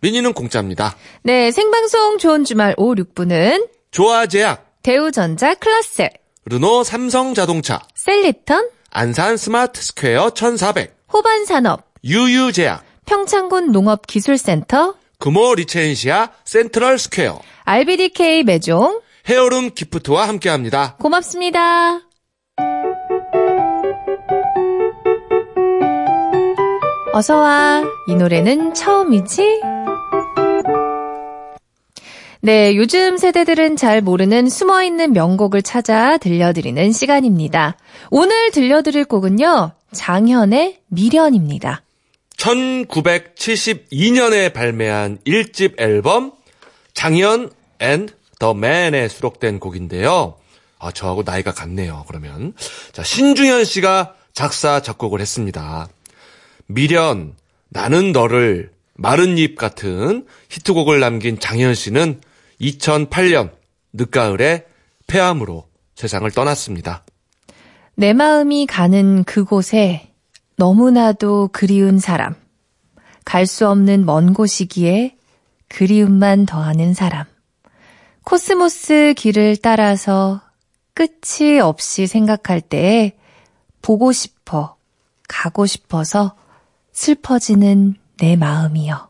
미니는 공짜입니다. 네, 생방송 좋은 주말 오후 6부는 조아제약, 대우전자 클라스, 르노 삼성자동차, 셀리턴, 안산 스마트 스퀘어 1400, 호반산업, 유유제약, 평창군 농업기술센터, 금호 리첸시아 센트럴 스퀘어, RBDK 매종, 헤어룸 기프트와 함께합니다. 고맙습니다. 어서와. 이 노래는 처음이지? 네, 요즘 세대들은 잘 모르는 숨어있는 명곡을 찾아 들려드리는 시간입니다. 오늘 들려드릴 곡은요, 장현의 미련입니다. 1972년에 발매한 1집 앨범 장현 앤더 맨에 수록된 곡인데요. 아, 저하고 나이가 같네요, 그러면. 자, 신중현 씨가 작사, 작곡을 했습니다. 미련, 나는 너를, 마른 잎 같은 히트곡을 남긴 장현 씨는 2008년 늦가을에 폐암으로 세상을 떠났습니다. 내 마음이 가는 그곳에 너무나도 그리운 사람. 갈 수 없는 먼 곳이기에 그리움만 더하는 사람. 코스모스 길을 따라서 끝이 없이 생각할 때에 보고 싶어, 가고 싶어서 슬퍼지는 내 마음이여.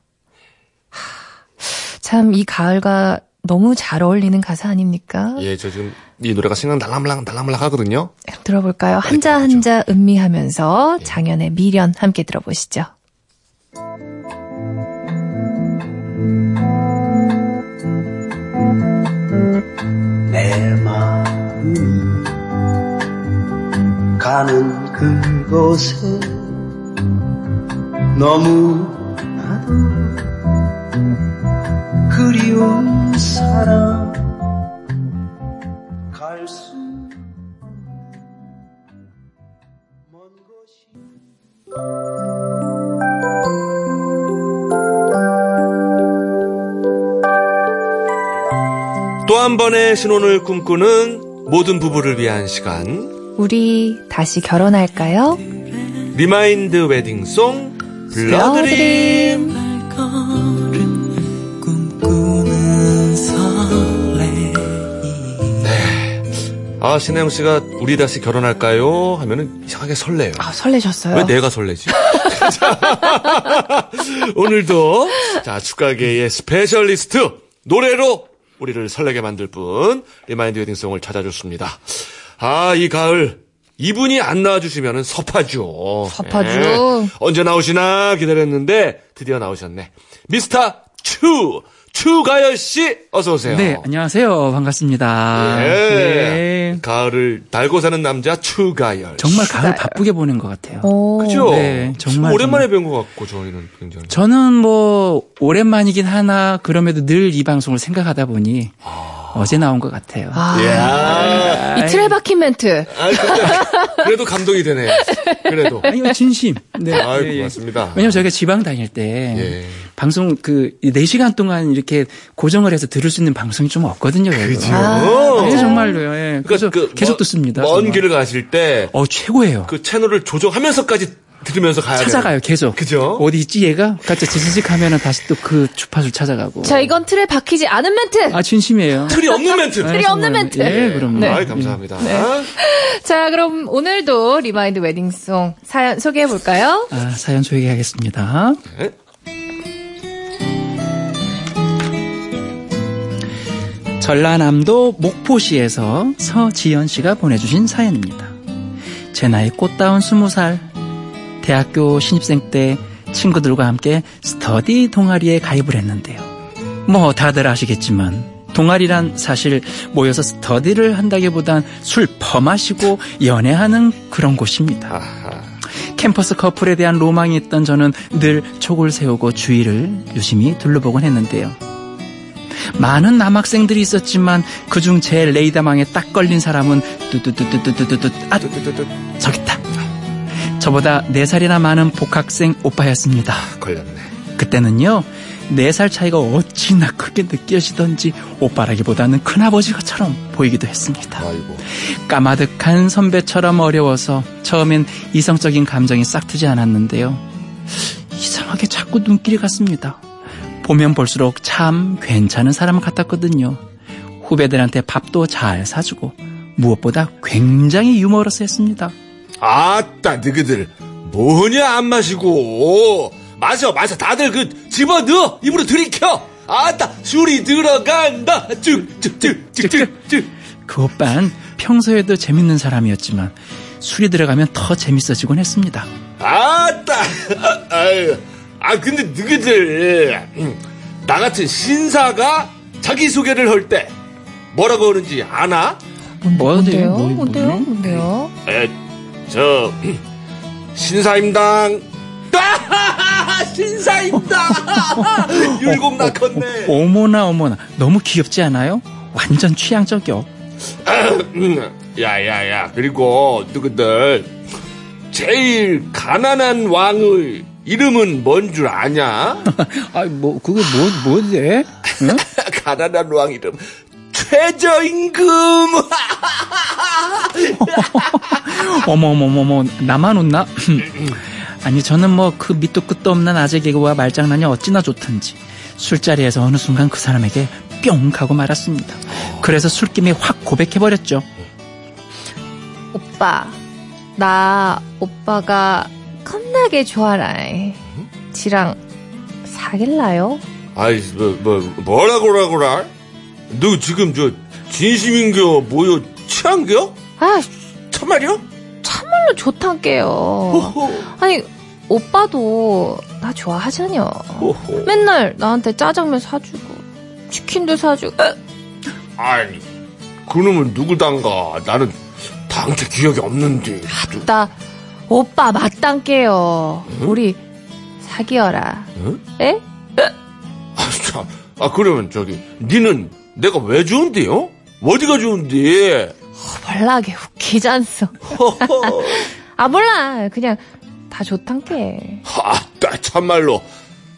참, 이 가을과 너무 잘 어울리는 가사 아닙니까? 예, 저 지금 이 노래가 생각 날랑말랑 날랑말랑 하거든요. 들어볼까요? 한자 한자 음미하면서 장현의 미련 함께 들어보시죠. 내 마음이 가는 그곳에 너무나도 그리운 사람 갈수 먼 곳이 또 한 번의 신혼을 꿈꾸는 모든 부부를 위한 시간. 우리 다시 결혼할까요? remind wedding song 불러드림. 아, 신아영 씨가 우리 다시 결혼할까요? 하면은 이상하게 설레요. 아, 설레셨어요? 왜 내가 설레지? 오늘도 자 축가계의 specialist 노래로 우리를 설레게 만들 분 remind wedding song을 찾아줬습니다. 아 이 가을 이분이 안 나와주시면은 섭하죠. 섭하죠. 예. 언제 나오시나 기다렸는데 드디어 나오셨네. 미스터 추 추가열 씨 어서 오세요. 네, 안녕하세요. 반갑습니다. 예. 네. 가을을 달고 사는 남자 추가열. 정말 씨. 가을 바쁘게 보낸 것 같아요. 오. 그죠? 네, 정말, 오랜만에 뵌것 같고 저희는 굉장히. 저는 뭐 오랜만이긴 하나 그럼에도 늘 이 방송을 생각하다 보니 어제 나온 것 같아요. 아, 이야. 이 틀에 박힌 멘트. 아, 근데 그래도 감동이 되네요. 그래도. 아니요, 진심. 네. 아유, 예, 예. 고맙습니다. 왜냐면 저희가 지방 다닐 때 예. 방송 그 4시간 동안 이렇게 고정을 해서 들을 수 있는 방송이 좀 없거든요. 그죠. 아, 네, 정말로요. 예. 그래서 그러니까 그 계속 먼- 듣습니다. 먼 정말. 길을 가실 때그 어, 최고예요. 채널을 조정하면서까지 들으면서 가야 찾아가요, 돼요. 계속. 그죠? 어디 있지, 얘가? 같이 지지직 하면은 다시 또 그 주파수를 찾아가고. 자, 이건 틀에 박히지 않은 멘트. 아, 진심이에요. 틀이 없는 멘트. 네, 틀이 없는. 멘트. 예, 그럼요. 네. 아이, 감사합니다. 자, 그럼 오늘도 remind wedding song 사연 소개해 볼까요? 아, 사연 소개하겠습니다. 네. 전라남도 목포시에서 서지연 씨가 보내주신 사연입니다. 제 나이 꽃다운 스무 살 대학교 신입생 때 친구들과 함께 스터디 동아리에 가입을 했는데요. 뭐 다들 아시겠지만 동아리란 사실 모여서 스터디를 한다기보단 술 퍼마시고 연애하는 그런 곳입니다. 캠퍼스 커플에 대한 로망이 있던 저는 늘 촉을 세우고 주위를 유심히 둘러보곤 했는데요. 많은 남학생들이 있었지만 그중 제일 레이더망에 딱 걸린 사람은 뚜뚜뚜뚜뚜뚜뚜 아 저기 있다. 저보다 4살이나 많은 복학생 오빠였습니다. 걸렸네. 그때는요, 4살 차이가 어찌나 크게 느껴지던지 오빠라기보다는 큰아버지처럼 보이기도 했습니다. 아이고. 까마득한 선배처럼 어려워서 처음엔 이성적인 감정이 싹 트지 않았는데요. 이상하게 자꾸 눈길이 갔습니다. 보면 볼수록 참 괜찮은 사람 같았거든요. 후배들한테 밥도 잘 사주고 무엇보다 굉장히 유머러스했습니다. 아따, 너희들 뭐냐 안 마시고 마셔 마셔 다들 그 집어넣어 입으로 들이켜 아따 술이 들어간다 쭉쭉쭉쭉쭉쭉 그 오빤 평소에도 재밌는 사람이었지만 술이 들어가면 더 재밌어지곤 했습니다. 아따 아유, 아 근데 너희들 음, 나 같은 신사가 자기소개를 할 때 뭐라고 하는지 아나? 뭔데요? 뭐, 뭔데요? 뭐요? 뭔데요? 에, 저 신사임당 신사임당 율곡 낳겠네 어머나 어머나 너무 귀엽지 않아요? 완전 취향 저격. 음, 야야야 그리고 너희들 제일 가난한 왕의 이름은 뭔 줄 아냐? 아뭐 그게 뭐 뭔데? 응? 가난한 왕 이름 최저임금 어머 어머 어머 어머 나만 웃나? 아니 저는 뭐 그 밑도 끝도 없는 아재 개그와 말장난이 어찌나 좋던지 술자리에서 어느 순간 그 사람에게 뿅 하고 말았습니다. 그래서 술김에 확 고백해버렸죠. 오빠, 나 오빠가 겁나게 좋아라. 지랑 사귈라요? 아이 뭐, 뭐 뭐라고라고라? 너 지금 저 진심인겨 뭐여 취한겨? 아, 참말이야? 참말로 좋단게요. 아니, 오빠도 나 좋아하잖여. 호호 맨날 나한테 짜장면 사주고, 치킨도 사주고. 아니 그놈은 누구단가 나는 당최 기억이 없는데 나 오빠 맞단게요. 우리 사귀어라. 응? 에? 아, 참. 아 그러면 저기 니는 내가 왜 좋은데요? 어디가 좋은데? 벌나게 웃기잖소. 허허. 아 몰라. 그냥 다 좋단게. 아따 참말로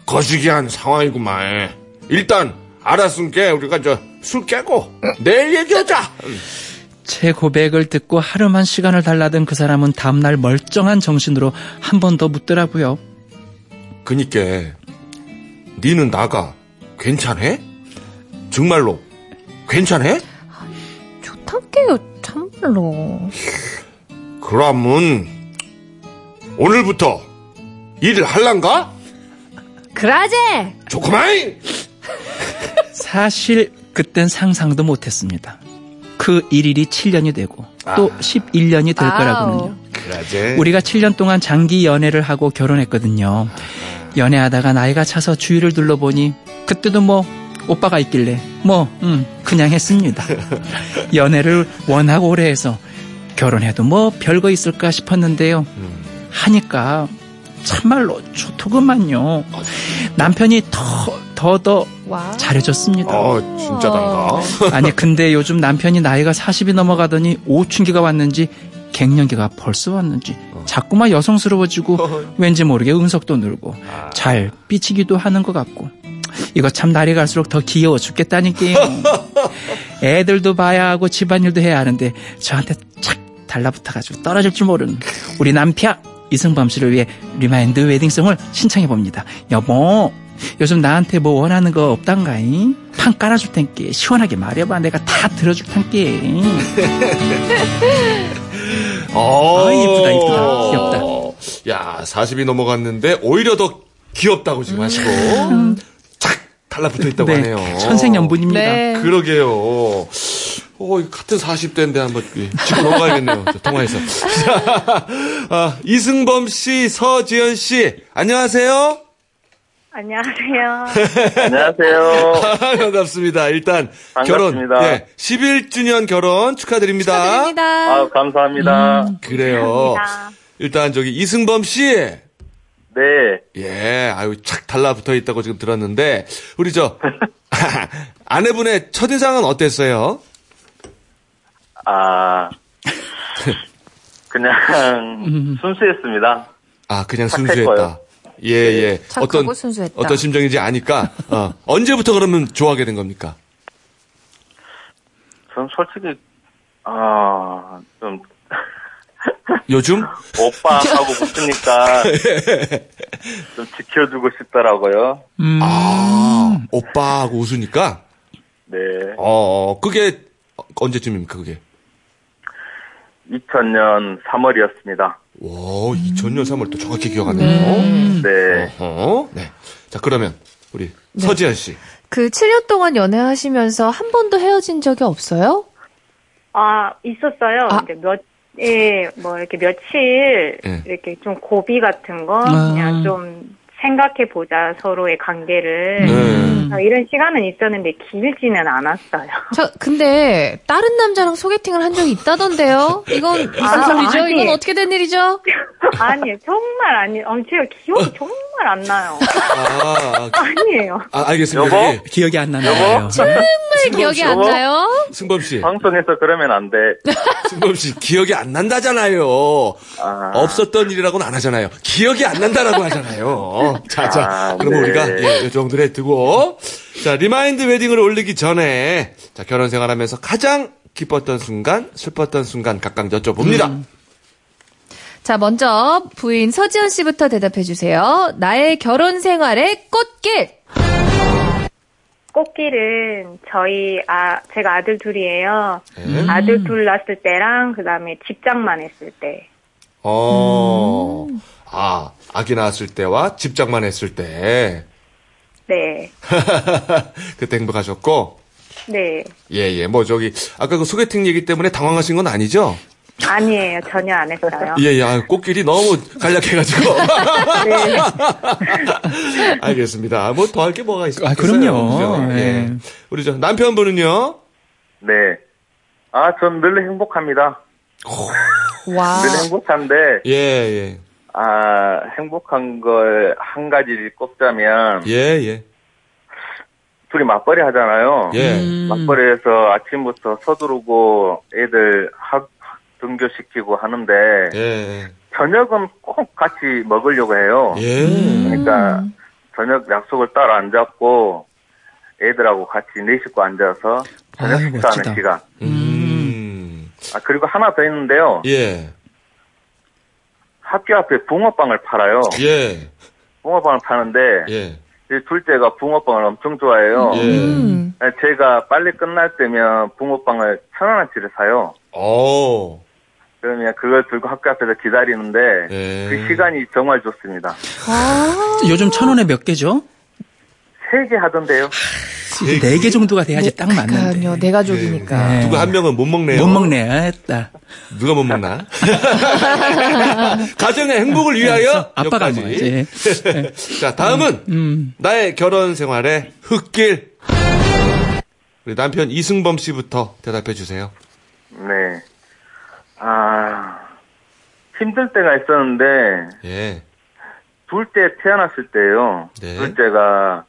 거시기한 상황이구만. 일단 알았으니까 우리가 저 술 깨고 내일 얘기하자. 제 고백을 듣고 하루만 시간을 달라던 그 사람은 다음날 멀쩡한 정신으로 한 번 더 묻더라고요. 그니까 니는 나가 괜찮해? 정말로 괜찮해? 좋단게요. 참말로. 그러면 오늘부터 일을 할란가? 그라제. 좋구만. 사실 그땐 상상도 못했습니다. 그 일일이 7년이 되고 또 아. 11년이 될 와우. 거라고는요. 그러지. 우리가 7년 동안 장기 연애를 하고 결혼했거든요. 연애하다가 나이가 차서 주위를 둘러보니 그때도 뭐 오빠가 있길래 뭐 음, 그냥 했습니다. 연애를 워낙 오래 해서 결혼해도 뭐 별거 있을까 싶었는데요. 음. 하니까 참말로 좋더구만요. 남편이 더 더더 와. 잘해줬습니다. 어 진짜단가. 아니 근데 요즘 남편이 나이가 40이 넘어가더니 오춘기가 왔는지 갱년기가 벌써 왔는지 자꾸만 여성스러워지고 왠지 모르게 음석도 늘고 잘 삐치기도 하는 것 같고 이거 참 날이 갈수록 더 귀여워 죽겠다니까요. 애들도 봐야 하고 집안일도 해야 하는데 저한테 착 달라붙어가지고 떨어질 줄 모르는 우리 남편 이승범 씨를 위해 remind wedding song을 신청해 봅니다. 여보 요즘 나한테 뭐 원하는 거 없단가이? 판 깔아줄 텐께 시원하게 말해봐 내가 다 들어줄 텐께 어. 아, 이쁘다, 이쁘다. 귀엽다. 야, 40이 넘어갔는데 오히려 더 귀엽다고 지금 하시고 착 달라붙어 있다고 네, 하네요. 천생연분입니다. 네. 그러게요. 어, 같은 40대인데 한번 예, 짚고 넘어가야겠네요. 저 통화에서. 자, 아, 이승범 씨, 서지연 씨, 안녕하세요. 안녕하세요. 안녕하세요. 반갑습니다. 일단 결혼 반갑습니다. 예, 11주년 결혼 축하드립니다. 축하드립니다. 아, 감사합니다. 그래요. 감사합니다. 일단 저기 이승범 씨, 네. 예, 아유, 착 달라붙어 있다고 지금 들었는데, 우리 저, 아내분의 첫인상은 어땠어요? 아, 그냥 순수했습니다. 아, 그냥. 순수했다. 예, 예. 착하고 어떤, 순수했다. 어떤 심정인지 아니까, 어, 언제부터 그러면 좋아하게 된 겁니까? 전 솔직히, 아, 좀, 요즘? 오빠하고 붙으니까 좀 지켜주고 싶더라고요. 음. 아, 오빠하고 웃으니까? 네. 어, 그게, 언제쯤입니까, 그게? 2000년 3월이었습니다. 와, 2000년 3월 또 정확히 기억하네요. 네. 어허, 네. 자, 그러면, 우리, 서지현 씨. 그 7년 동안 연애하시면서 한 번도 헤어진 적이 없어요? 아, 있었어요. 아. 이제 몇, 예, 뭐, 이렇게 며칠, 예. 이렇게 좀 고비 같은 거, 아. 그냥 좀 생각해보자, 서로의 관계를. 네. 어, 이런 시간은 있었는데 길지는 않았어요. 저 근데 다른 남자랑 소개팅을 한 적이 있다던데요? 이건 무슨 아, 소리죠? 아니. 이건 어떻게 된 일이죠? 아니에요. 정말 아니, 어, 제가 기억이 정말 안 나요. 아, 아니에요. 아, 알겠습니다. 여보? 여기 기억이 안 나나요? 여보? 정말 기억이 안? 나요? 승범 씨. 방송에서 그러면 안 돼. 승범 씨, 기억이 안 난다잖아요. 아, 없었던 일이라고는 안 하잖아요. 기억이 안 난다라고 하잖아요. 자, 자, 아, 그러면 네. 우리가 예, 이 정도로 해두고 자, remind wedding을 올리기 전에 자, 결혼 생활하면서 가장 기뻤던 순간, 슬펐던 순간 각각 여쭤봅니다. 자, 먼저 부인 서지연 씨부터 대답해 주세요. 나의 결혼 생활의 꽃길. 꽃길은 저희, 아, 제가 아들 둘이에요. 네. 아들 둘 낳았을 때랑, 그 다음에 집장만 했을 때. 어, 아, 아기 낳았을 때와 집장만 했을 때 네. 그때 행복하셨고, 네. 예, 예, 뭐 저기 아까 그 소개팅 얘기 때문에 당황하신 건 아니죠? 아니에요. 전혀 안 했어요. 예, 예, 아, 꽃길이 너무 간략해가지고. 네. 알겠습니다. 뭐 더 할 게 뭐가 있을까요? 아, 그럼요. 그죠? 예. 예. 우리 저 남편분은요? 네. 아, 전 늘 행복합니다. 와. 늘 행복한데, 예, 예. 아, 행복한 걸 한 가지를 꼽자면, 예, 예. 둘이 맞벌이 하잖아요. 예. 음. 맞벌이에서 아침부터 서두르고 애들 학, 등교시키고 하는데, 예. 저녁은 꼭 같이 먹으려고 해요. 예. 그러니까, 저녁 약속을 따로 안 잡고, 애들하고 같이 네 식구 앉아서 저녁 아유, 식사하는 멋지다. 시간. 음. 아, 그리고 하나 더 있는데요. 예. 학교 앞에 붕어빵을 팔아요. 예. 붕어빵을 파는데, 예. 이 둘째가 붕어빵을 엄청 좋아해요. 예. 음. 제가 빨리 끝날 때면 붕어빵을 천 원어치를 사요. 오. 그러면 그걸 들고 학교 앞에서 기다리는데 예. 그 시간이 정말 좋습니다. 아. 요즘 천 원에 몇 개죠? 세 개 하던데요. 네 개 정도가 돼야지 딱 맞는데. 그러니까요. 내 가족이니까. 네. 누구 한 명은 못 먹네요. 못 먹네. 아, 했다. 누가 못 먹나? 가정의 행복을 위하여 아빠가. 먹어야지. 자, 다음은 음. 나의 결혼 생활의 흙길. 우리 남편 이승범 씨부터 대답해 주세요. 네. 아 힘들 때가 있었는데 예. 둘째 태어났을 때요. 네. 둘째가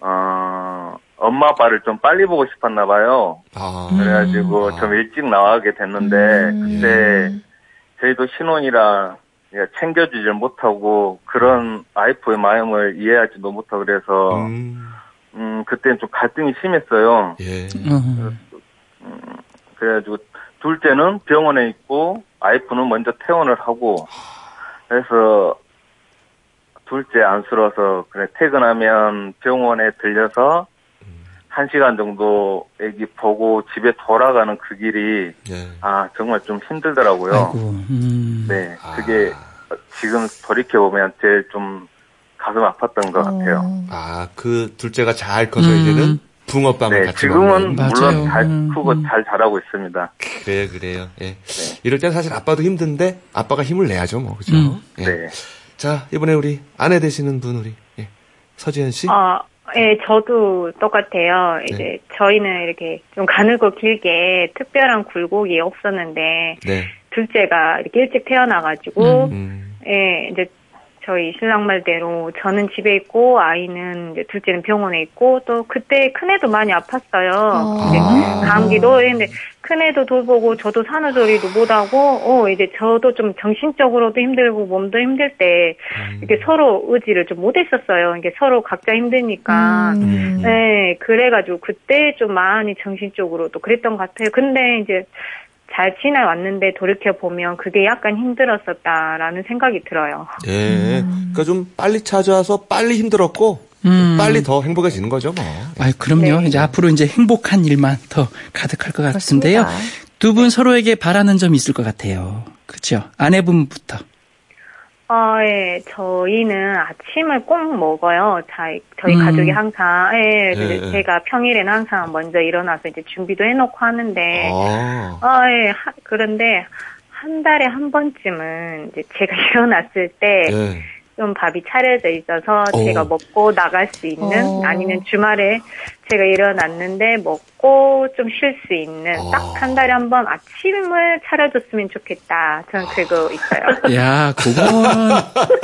어 엄마 아빠를 좀 빨리 보고 싶었나 봐요. 아. 그래가지고 아. 좀 일찍 나가게 됐는데 그때 저희도 신혼이라 예, 챙겨주질 못하고 그런 와이프의 마음을 이해하지도 못하고 그래서 음. 음 그때는 좀 갈등이 심했어요. 예. 어. 그래가지고 둘째는 병원에 있고 와이프는 먼저 퇴원을 하고 그래서 둘째 안쓰러워서 그래 퇴근하면 병원에 들려서 한 시간 정도 애기 보고 집에 돌아가는 그 길이 예. 아 정말 좀 힘들더라고요. 아이고. 음. 네, 그게 지금 돌이켜 보면 제일 좀 가슴 아팠던 것 같아요. 어. 아, 그 둘째가 잘 커서 음. 이제는 붕어빵을 네, 같이 지금은 먹는. 맞아요. 물론 잘 음, 크고 음. 잘 자라고 있습니다. 그래요, 그래요. 예. 네. 이럴 땐 사실 아빠도 힘든데 아빠가 힘을 내야죠, 뭐. 그죠? 음. 예. 네. 자, 이번에 우리 아내 되시는 분 우리 예. 서지현 씨. 어, 예, 저도 똑같아요. 네. 이제 저희는 이렇게 좀 가늘고 길게 특별한 굴곡이 없었는데 네. 둘째가 이렇게 일찍 태어나가지고 음. 예, 이제 저희 신랑 말대로 저는 집에 있고 아이는 이제 둘째는 병원에 있고 또 그때 큰애도 많이 아팠어요. 어. 이제 아. 감기도 근데 큰애도 돌보고 저도 산후조리도 못하고 어 이제 저도 좀 정신적으로도 힘들고 몸도 힘들 때 이렇게 서로 의지를 좀 못했었어요. 이게 서로 각자 힘드니까. 음. 네, 그래가지고 그때 좀 많이 정신적으로도 그랬던 것 같아요. 근데 이제 잘 지나왔는데 돌이켜 보면 그게 약간 힘들었었다라는 생각이 들어요. 예. 그러니까 좀 빨리 찾아와서 빨리 힘들었고 음. 빨리 더 행복해지는 거죠, 뭐. 아유, 그럼요. 네. 이제 앞으로 이제 행복한 일만 더 가득할 것 같은데요. 두 분 서로에게 바라는 점이 있을 것 같아요. 그렇죠? 아내분부터. 어, 예, 저희는 아침을 꼭 먹어요. 자, 저희 음. 가족이 항상, 예, 예, 예. 제가 평일에는 항상 먼저 일어나서 이제 준비도 해놓고 하는데, 아. 어, 예, 하- 그런데 한 달에 한 번쯤은 이제 제가 일어났을 때, 예. 좀 밥이 차려져 있어서 오. 제가 먹고 나갈 수 있는 어. 아니면 주말에 제가 일어났는데 먹고 좀 쉴 수 있는 어. 딱한 달에 한 번 아침을 차려줬으면 좋겠다. 저는 그거 있어요. 야, 그거는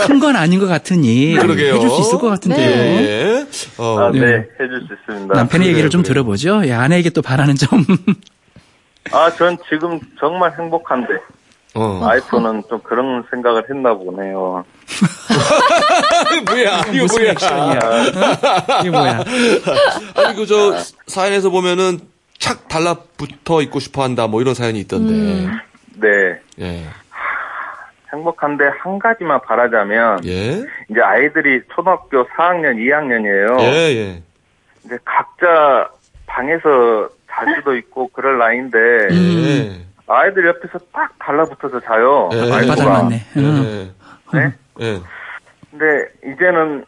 큰건 아닌 것 같으니 그러게요. 해줄 수 있을 것 같은데요. 네. 예. 어, 아, 네, 네. 해줄 수 있습니다. 남편의 얘기를 좀 그래요. 들어보죠. 예, 아내에게 또 바라는 점. 아, 전 지금 정말 행복한데, 어. 와이프는 좀 그런 생각을 했나 보네요. 뭐야, 이거 무슨 뭐야. 액션이야. 어? 이게 뭐야. 아니, 그, 저, 사연에서 보면은 착 달라붙어 있고 싶어 한다, 뭐 이런 사연이 있던데. 음. 네, 예. 행복한데 한 가지만 바라자면, 예. 이제 아이들이 초등학교 4학년, 2학년이에요. 예, 예. 이제 각자 방에서 잘 수도 있고 그럴 나이인데, 예. 아이들 옆에서 딱 달라붙어서 자요. 예. 바닥 아이가. 맞네. 응. 예. 네? 예. 근데 이제는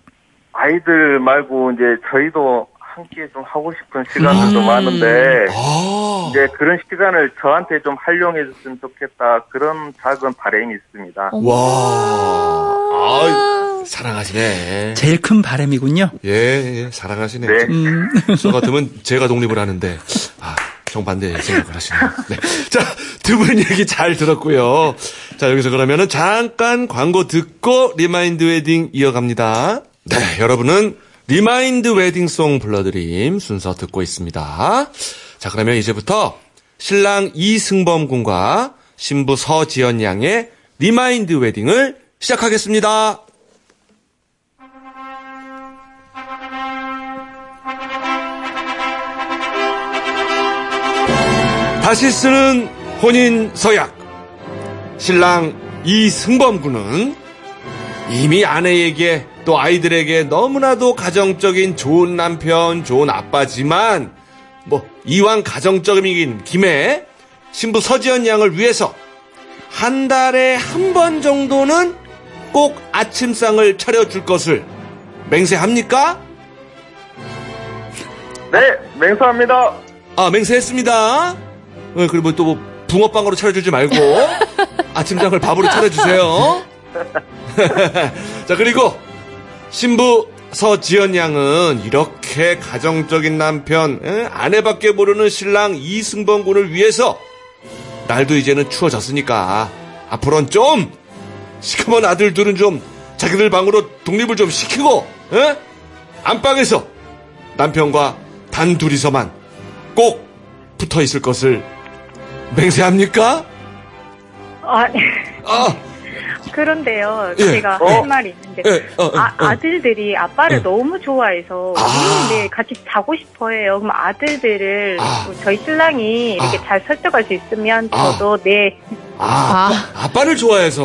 아이들 말고 이제 저희도 함께 좀 하고 싶은 시간들도 음. 많은데 아. 이제 그런 시간을 저한테 좀 활용해 줬으면 좋겠다 그런 작은 바람이 있습니다. 와. 아, 사랑하시네. 제일 큰 바람이군요. 예, 예, 사랑하시네. 네. 음. 저 같으면 제가 독립을 하는데, 아, 정반대 생각을 하시네요. 네. 자, 두 분 얘기 잘 들었고요. 자, 여기서 그러면은 잠깐 광고 듣고 remind wedding 이어갑니다. 네, 여러분은 remind wedding song 불러드림 순서 듣고 있습니다. 자, 그러면 이제부터 신랑 이승범 군과 신부 서지연 양의 remind wedding을 시작하겠습니다. 다시 쓰는 혼인 서약. 신랑 이승범 군은 이미 아내에게 또 아이들에게 너무나도 가정적인 좋은 남편, 좋은 아빠지만 뭐 이왕 가정적인 김에 신부 서지연 양을 위해서 한 달에 한 번 정도는 꼭 아침상을 차려줄 것을 맹세합니까? 네, 맹세합니다. 아, 맹세했습니다. 어, 그리고 또 뭐 붕어빵으로 차려주지 말고 아침장을 밥으로 차려주세요. 자, 그리고 신부 서지연 양은 이렇게 가정적인 남편, 에? 아내밖에 모르는 신랑 이승범 군을 위해서 날도 이제는 추워졌으니까 앞으로는 좀 시커먼 아들들은 좀 자기들 방으로 독립을 좀 시키고 에? 안방에서 남편과 단 둘이서만 꼭 붙어 있을 것을 맹세합니까? 아, 아, 그런데요, 예. 제가 어? 할 말이 있는데, 예, 어, 어, 아, 어. 아들들이 아빠를 예. 너무 좋아해서, 아. 우리는 네, 같이 자고 싶어 해요. 그럼 아들들을, 아. 저희 신랑이 이렇게 아. 잘 설득할 수 있으면, 아. 저도 네, 아, 아빠를 좋아해서.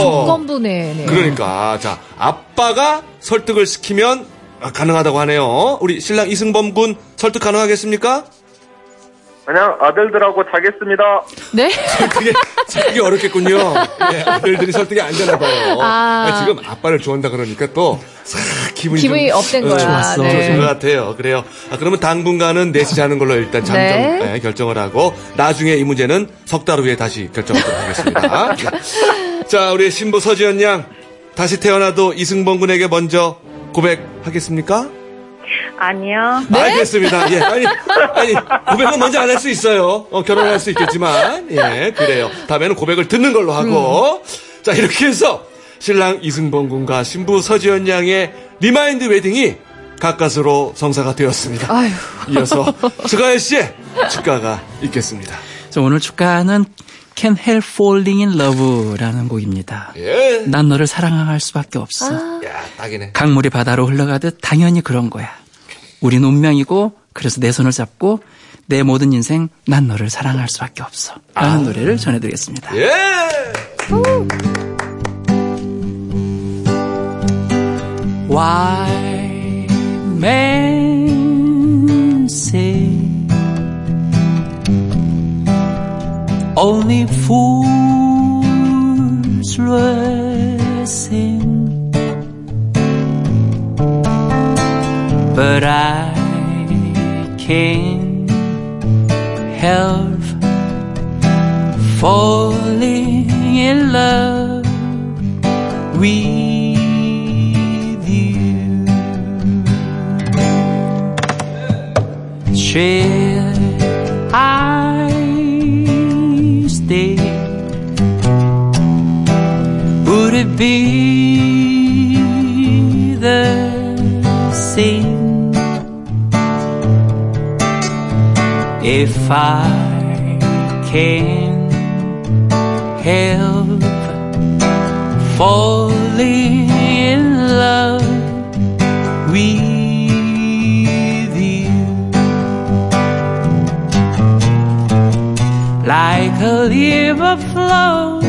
조건부네. 네. 그러니까 자 아빠가 설득을 시키면 아, 가능하다고 하네요. 우리 신랑 이승범 군 설득 가능하겠습니까? 그냥 아들들하고 자겠습니다. 네? 그게 설득이 어렵겠군요. 예, 아들들이 설득이 안 되나 봐요. 아. 아, 지금 아빠를 좋아한다 그러니까 또 싹 기분이 기분이 좀, 업된 어, 거야. 좋았어. 네. 좋으신 것 같아요. 그래요. 아, 그러면 당분간은 넷이 자는 걸로 일단 잠정 네. 예, 결정을 하고 나중에 이 문제는 석 달 후에 다시 결정하도록 하겠습니다. 네. 자, 우리 신부 서지연 양 다시 태어나도 이승범 군에게 먼저 고백하겠습니까? 아니요. 네? 알겠습니다. 예, 아니, 아니, 고백은 먼저 안 할 수 있어요. 어, 결혼을 할 수 있겠지만, 예, 그래요. 다음에는 고백을 듣는 걸로 하고, 자, 이렇게 해서 신랑 이승범 군과 신부 서지연 양의 remind wedding이 가까스로 성사가 되었습니다. 아유. 이어서 추가열 씨의 축가가 있겠습니다. 자, 오늘 축가는 Can't Help Falling in Love라는 곡입니다. 예. 난 너를 사랑할 수밖에 없어. 야, 딱이네. 강물이 바다로 흘러가듯 당연히 그런 거야. 우린 운명이고 그래서 내 손을 잡고 내 모든 인생 난 너를 사랑할 수밖에 없어. 라는 노래를 전해드리겠습니다. 예. Why men say only fools listen, help falling in love with you. Shall I stay? Would it be if I can help falling in love with you. Like a river flow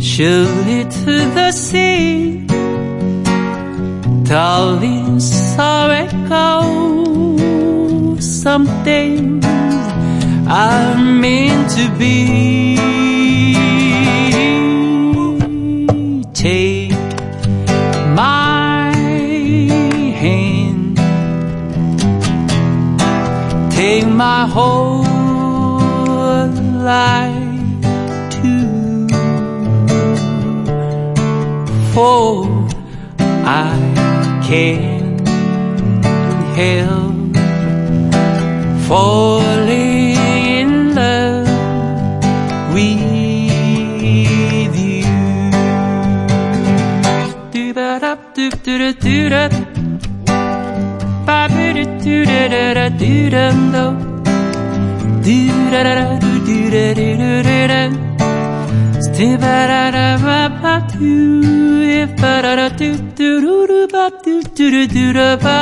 surely to the sea. Darling so it goes some are meant to be. Take my hand. Take my whole life too for I can't help falling do-da-do-da. Ba-do-da-do-da-da-da-do-dum-dum. Do-da-da-da-do-do-da-do-do-da. Sti-ba-da-da-ba-ba-do. Ba-da-da-do-do-do-ba-do-do-do-do-da-ba.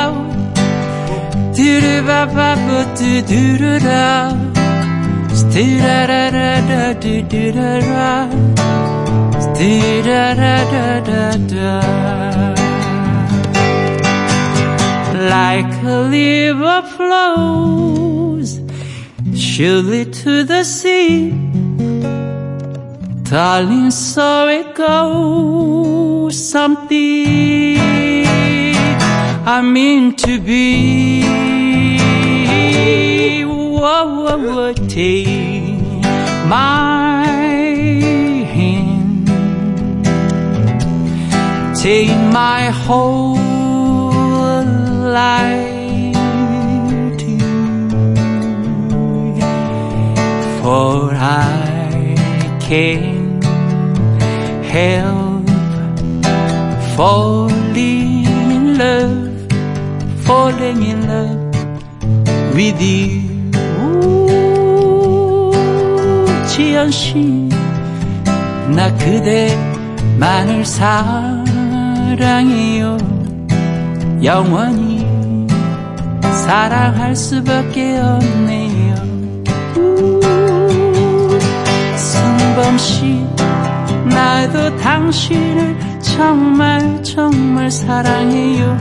Do-do-ba-ba-ba-do-do-do-da. Sti-da-da-da-da-do-do-da-da. Sti-da-da-da-da-da. Like a river flows surely to the sea. Darling, so it goes. Something I mean to be. Whoa, whoa, whoa, take my hand. Take my whole life too. For I can't help falling in love, falling in love with you. 지연 씨, 나 그대만을 사랑해요. 영원히 사랑할 수밖에 없네요. 승범 씨, 나도 당신을 정말 정말 사랑해요.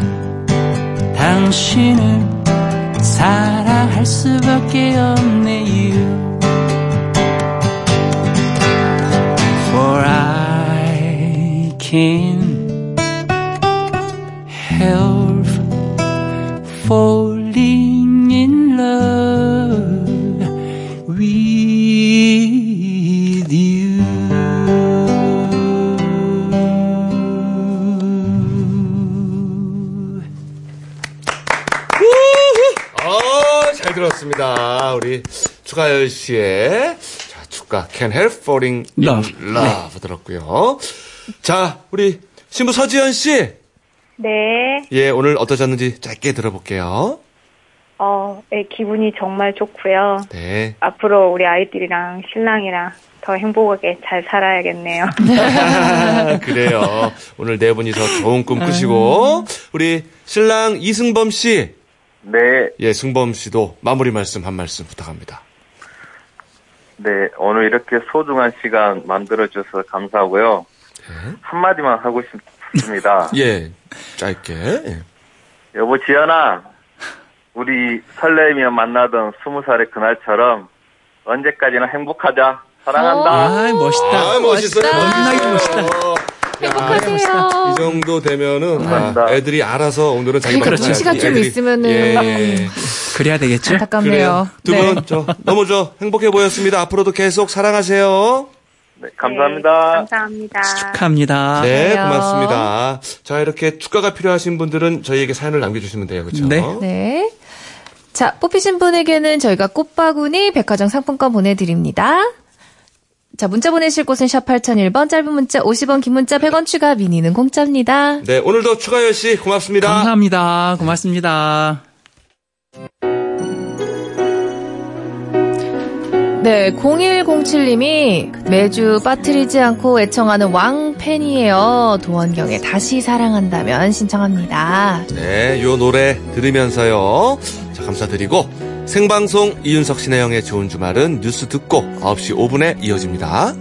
당신을 사랑할 수밖에 없네요. For I can help falling in love with you. 어, 잘 들었습니다. 우리 추가열 씨의 자, 축가 Can't Help Falling in Love. Love 들었고요. 자, 우리 신부 서지현 씨. 네. 예, 오늘 어떠셨는지 짧게 들어볼게요. 어, 예, 기분이 정말 좋고요. 네. 앞으로 우리 아이들이랑 신랑이랑 더 행복하게 잘 살아야겠네요. 그래요. 오늘 네 분이서 좋은 꿈 꾸시고 우리 신랑 이승범 씨. 네, 예, 승범 씨도 마무리 말씀 한 말씀 부탁합니다. 네, 오늘 이렇게 소중한 시간 만들어 주셔서 감사하고요. 한마디만 하고 싶습니다. 예, 짧게. 예. 여보 지연아, 우리 설레이며 만나던 스무 살의 그날처럼 언제까지나 행복하자. 사랑한다. 아, 멋있다. 아, 멋있어요. 겁나게 멋있다. 행복하세요. 이 정도 되면은 아. 애들이 알아서 오늘은 자기 그러니까 방송 눈치가. 좀 애들이. 있으면은 예. 그래야 되겠죠? 안타깝네요. 두 네. 분, 저, 너무 저, 행복해 보였습니다. 앞으로도 계속 사랑하세요. 네, 감사합니다. 네, 감사합니다. 축하합니다. 네, 그래요. 고맙습니다. 자, 이렇게 축가가 필요하신 분들은 저희에게 사연을 남겨주시면 돼요. 그렇죠? 네. 네. 자, 뽑히신 분에게는 저희가 꽃바구니 백화점 상품권 보내드립니다. 자, 문자 보내실 곳은 샵 8001번, 짧은 문자 50원, 긴 문자 100원 추가, 미니는 공짜입니다. 네, 오늘도 추가열 씨 고맙습니다. 감사합니다. 고맙습니다. 네, 0107님이 매주 빠뜨리지 않고 애청하는 왕팬이에요. 도원경의 다시 사랑한다면 신청합니다. 네, 요 노래 들으면서요. 자, 감사드리고 생방송 이윤석 신혜영의 좋은 주말은 뉴스 듣고 9시 5분에 이어집니다.